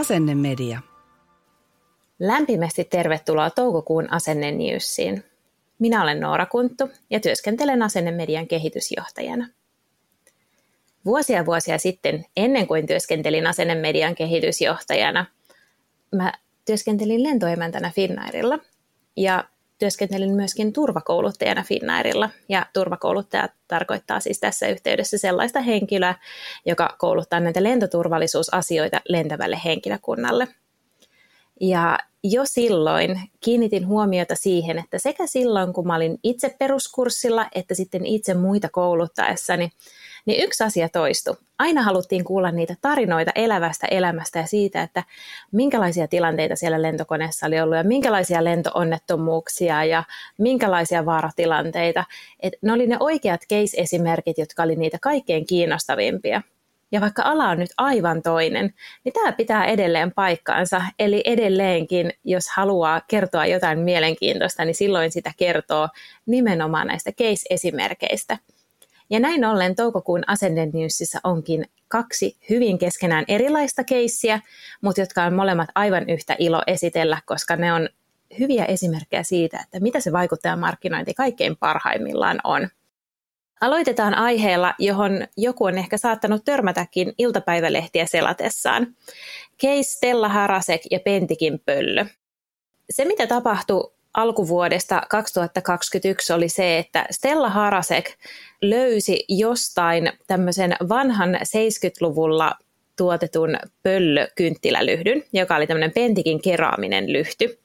Asennemedia. Lämpimästi tervetuloa toukokuun Asenne-newsiin. Minä olen Noora Kunttu ja työskentelen Asennemedian kehitysjohtajana. Vuosia vuosia sitten, ennen kuin työskentelin Asennemedian kehitysjohtajana, mä työskentelin lentoemäntänä Finnairilla ja työskentelin myöskin turvakouluttajana Finnairilla. Ja turvakouluttaja tarkoittaa siis tässä yhteydessä sellaista henkilöä, joka kouluttaa näitä lentoturvallisuusasioita lentävälle henkilökunnalle. Ja jo silloin kiinnitin huomiota siihen, että sekä silloin kun mä olin itse peruskurssilla, että sitten itse muita kouluttaessani, niin yksi asia toistui. Aina haluttiin kuulla niitä tarinoita elävästä elämästä ja siitä, että minkälaisia tilanteita siellä lentokoneessa oli ollut ja minkälaisia lentoonnettomuuksia ja minkälaisia vaaratilanteita. Et ne oli ne oikeat case-esimerkit, jotka oli niitä kaikkein kiinnostavimpia. Ja vaikka ala on nyt aivan toinen, niin tämä pitää edelleen paikkaansa. Eli edelleenkin, jos haluaa kertoa jotain mielenkiintoista, niin silloin sitä kertoo nimenomaan näistä case-esimerkeistä. Ja näin ollen toukokuun Ascendent onkin kaksi hyvin keskenään erilaista keissiä, mutta jotka on molemmat aivan yhtä ilo esitellä, koska ne on hyviä esimerkkejä siitä, että mitä se vaikuttajamarkkinointi kaikkein parhaimmillaan on. Aloitetaan aiheella, johon joku on ehkä saattanut törmätäkin iltapäivälehtiä selatessaan. Case Stella Harasek ja Pentikin pöllö. Se, mitä tapahtui alkuvuodesta 2021 oli se, että Stella Harasek löysi jostain tämmöisen vanhan 70-luvulla tuotetun pöllökynttilälyhdyn, joka oli tämmöinen Pentikin keraaminen lyhty.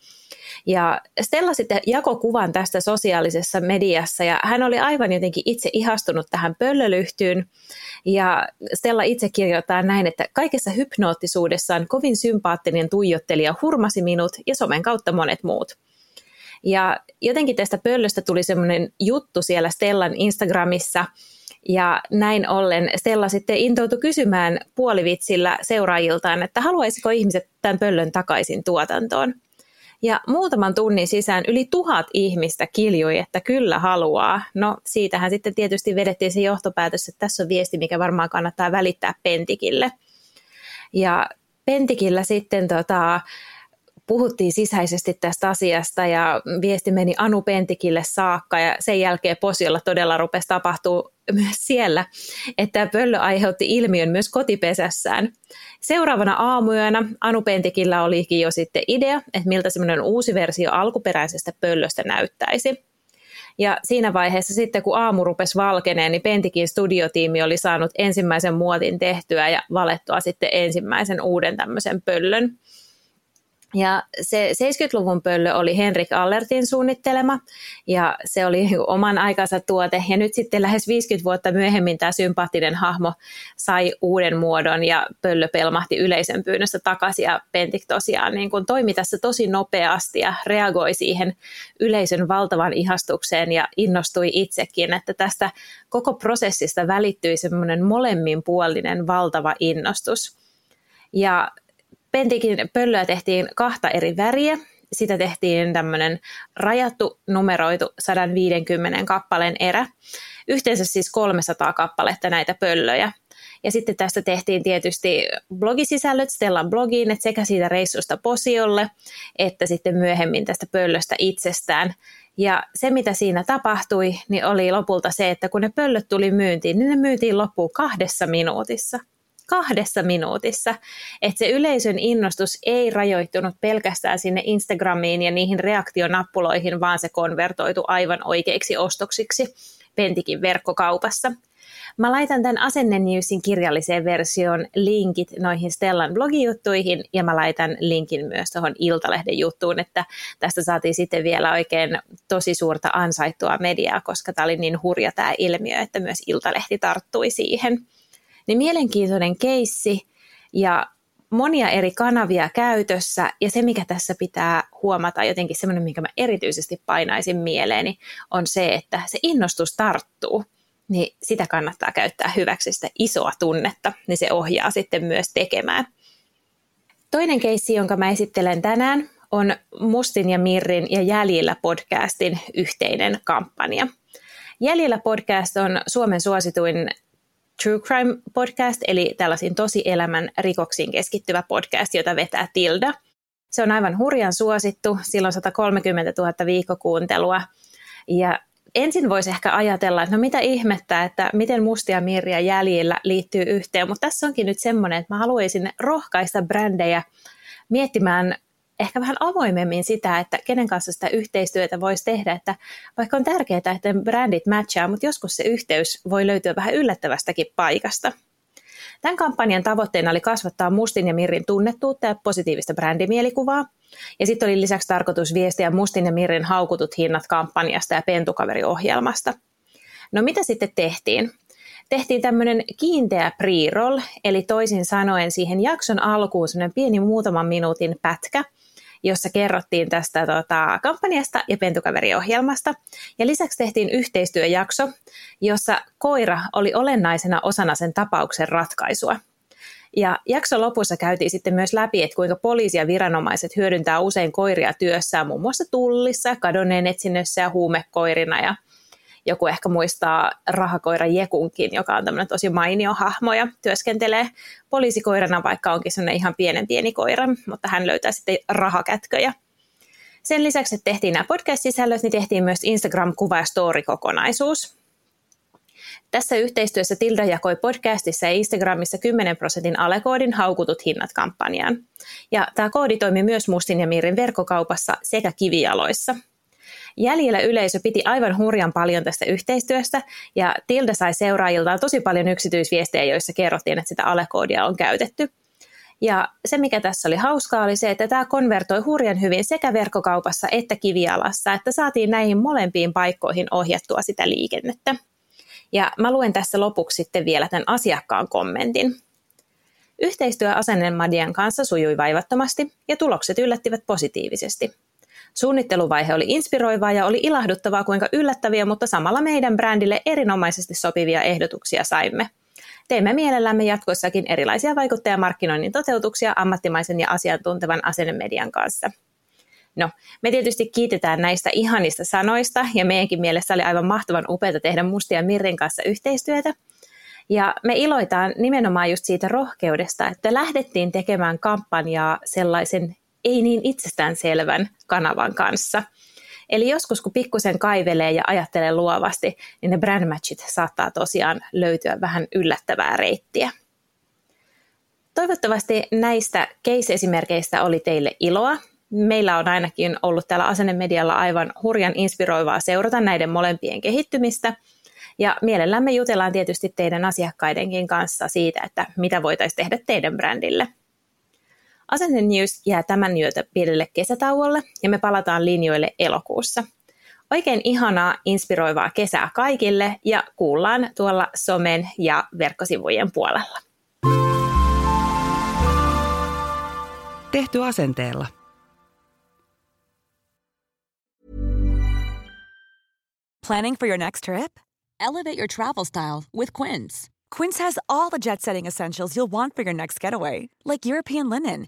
Ja Stella sitten jakoi kuvan tästä sosiaalisessa mediassa ja hän oli aivan jotenkin itse ihastunut tähän pöllölyhtyyn. Ja Stella itse kirjoittaa näin, että kaikessa hypnoottisuudessaan kovin sympaattinen tuijottelija hurmasi minut ja somen kautta monet muut. Ja jotenkin tästä pöllöstä tuli semmoinen juttu siellä Stellan Instagramissa, ja näin ollen Stella sitten intoutui kysymään puolivitsillä seuraajiltaan, että haluaisiko ihmiset tämän pöllön takaisin tuotantoon. Ja muutaman tunnin sisään yli tuhat ihmistä kiljui, että kyllä haluaa. No siitähän sitten tietysti vedettiin se johtopäätös, että tässä on viesti, mikä varmaan kannattaa välittää Pentikille. Ja Pentikillä sitten tota, puhuttiin sisäisesti tästä asiasta ja viesti meni Anu Pentikille saakka ja sen jälkeen Posiolla todella rupesi tapahtuu myös siellä, että pöllö aiheutti ilmiön myös kotipesässään. Seuraavana aamuyönä Anu Pentikillä olikin jo sitten idea, että miltä semmoinen uusi versio alkuperäisestä pöllöstä näyttäisi. Ja siinä vaiheessa sitten, kun aamu rupesi valkeneen, niin Pentikin studiotiimi oli saanut ensimmäisen muotin tehtyä ja valettua sitten ensimmäisen uuden tämmöisen pöllön. Ja se 70-luvun pöllö oli Henrik Allertin suunnittelema ja se oli oman aikansa tuote. Ja nyt sitten lähes 50 vuotta myöhemmin tämä sympaattinen hahmo sai uuden muodon ja pöllö pelmahti yleisön pyynnössä takaisin. Ja Pentik tosiaan niin kun toimi tässä tosi nopeasti ja reagoi siihen yleisön valtavan ihastukseen ja innostui itsekin, että tästä koko prosessista välittyi semmoinen molemminpuolinen valtava innostus. Ja Pentikin pöllöä tehtiin kahta eri väriä. Sitä tehtiin tämmöinen rajattu, numeroitu 150 kappaleen erä. Yhteensä siis 300 kappaletta näitä pöllöjä. Ja sitten tästä tehtiin tietysti blogisisällöt Stellan blogiin, että sekä siitä reissusta posiolle, että sitten myöhemmin tästä pöllöstä itsestään. Ja se, mitä siinä tapahtui, niin oli lopulta se, että kun ne pöllöt tuli myyntiin, niin ne myytiin loppuun kahdessa minuutissa – kahdessa minuutissa. Että se yleisön innostus ei rajoittunut pelkästään sinne Instagramiin ja niihin reaktionappuloihin, vaan se konvertoitu aivan oikeiksi ostoksiksi Pentikin verkkokaupassa. Mä laitan tämän Asenne Newsin kirjalliseen versioon linkit noihin Stellan blogijuttuihin ja mä laitan linkin myös tuohon Iltalehden juttuun, että tästä saatiin sitten vielä oikein tosi suurta ansaittua mediaa, koska tämä oli niin hurja tämä ilmiö, että myös Iltalehti tarttui siihen. Niin mielenkiintoinen keissi ja monia eri kanavia käytössä ja se, mikä tässä pitää huomata, jotenkin semmoinen, minkä mä erityisesti painaisin mieleeni, on se, että se innostus tarttuu niin sitä kannattaa käyttää hyväksi sitä isoa tunnetta, niin se ohjaa sitten myös tekemään. Toinen keissi, jonka mä esittelen tänään, on Mustin ja Mirrin ja Jäljillä podcastin yhteinen kampanja. Jäljillä podcast on Suomen suosituin True Crime podcast, eli tällaisiin tosielämän rikoksiin keskittyvä podcast, jota vetää Tilda. Se on aivan hurjan suosittu, sillä on 130 000 viikkokuuntelua, ja ensin voisi ehkä ajatella, että no mitä ihmettä, että miten mustia mirja jäljillä liittyy yhteen, mutta tässä onkin nyt semmoinen, että mä haluaisin rohkaista brändejä miettimään ehkä vähän avoimemmin sitä, että kenen kanssa sitä yhteistyötä voisi tehdä, että vaikka on tärkeää, että brändit matchaa, mutta joskus se yhteys voi löytyä vähän yllättävästäkin paikasta. Tämän kampanjan tavoitteena oli kasvattaa Mustin ja Mirrin tunnettuutta ja positiivista brändimielikuvaa. Ja sitten oli lisäksi tarkoitus viestiä Mustin ja Mirrin haukutut hinnat kampanjasta ja pentukaveriohjelmasta. No mitä sitten tehtiin? Tehtiin tämmöinen kiinteä pre-roll, eli toisin sanoen siihen jakson alkuun semmoinen pieni muutaman minuutin pätkä, jossa kerrottiin tästä tota, kampanjasta ja pentukaveriohjelmasta. Ja lisäksi tehtiin yhteistyöjakso, jossa koira oli olennaisena osana sen tapauksen ratkaisua. Ja jakson lopussa käytiin sitten myös läpi, että kuinka poliisi ja viranomaiset hyödyntää usein koiria työssään muun muassa tullissa, kadonneen etsinnössä ja huumekoirina. Ja joku ehkä muistaa rahakoira Jekunkin, joka on tämmöinen tosi mainio hahmo ja työskentelee poliisikoirana, vaikka onkin semmoinen ihan pienen pieni koira, mutta hän löytää sitten rahakätköjä. Sen lisäksi, että tehtiin nämä podcast-sisällöt, niin tehtiin myös Instagram-kuva- ja story-kokonaisuus. Tässä yhteistyössä Tilda jakoi podcastissa ja Instagramissa 10 prosentin alekoodin haukutut hinnat kampanjaan. Ja tämä koodi toimi myös Mustin ja Miirin verkkokaupassa sekä kivijaloissa – Jäljellä yleisö piti aivan hurjan paljon tästä yhteistyöstä ja Tilda sai seuraajiltaan tosi paljon yksityisviestejä, joissa kerrottiin, että sitä alekoodia on käytetty. Ja se, mikä tässä oli hauskaa, oli se, että tämä konvertoi hurjan hyvin sekä verkkokaupassa että kivialassa, että saatiin näihin molempiin paikkoihin ohjattua sitä liikennettä. Ja mä luen tässä lopuksi sitten vielä tämän asiakkaan kommentin. Yhteistyö Asennelmadian kanssa sujui vaivattomasti ja tulokset yllättivät positiivisesti. Suunnitteluvaihe oli inspiroivaa ja oli ilahduttavaa, kuinka yllättäviä, mutta samalla meidän brändille erinomaisesti sopivia ehdotuksia saimme. Teemme mielellämme jatkossakin erilaisia vaikuttajamarkkinoinnin toteutuksia ammattimaisen ja asiantuntevan asennemedian kanssa. No, me tietysti kiitetään näistä ihanista sanoista ja meidänkin mielessä oli aivan mahtavan upeata tehdä Mustia Mirrin kanssa yhteistyötä. Ja me iloitaan nimenomaan just siitä rohkeudesta, että lähdettiin tekemään kampanjaa sellaisen ei niin itsestäänselvän kanavan kanssa. Eli joskus kun pikkusen kaivelee ja ajattelee luovasti, niin ne brand matchit saattaa tosiaan löytyä vähän yllättävää reittiä. Toivottavasti näistä case-esimerkkeistä oli teille iloa. Meillä on ainakin ollut täällä asennemedialla aivan hurjan inspiroivaa seurata näiden molempien kehittymistä. Ja mielellämme jutellaan tietysti teidän asiakkaidenkin kanssa siitä, että mitä voitaisiin tehdä teidän brändille. Asenne News jää tämän myötä pienelle kesätauolle ja me palataan linjoille elokuussa. Oikein ihanaa, inspiroivaa kesää kaikille ja kuullaan tuolla somen ja verkkosivujen puolella. Tehty asenteella. Planning for your next trip? Elevate your travel style with Quince. Quince has all the jet-setting essentials you'll want for your next getaway, like European linen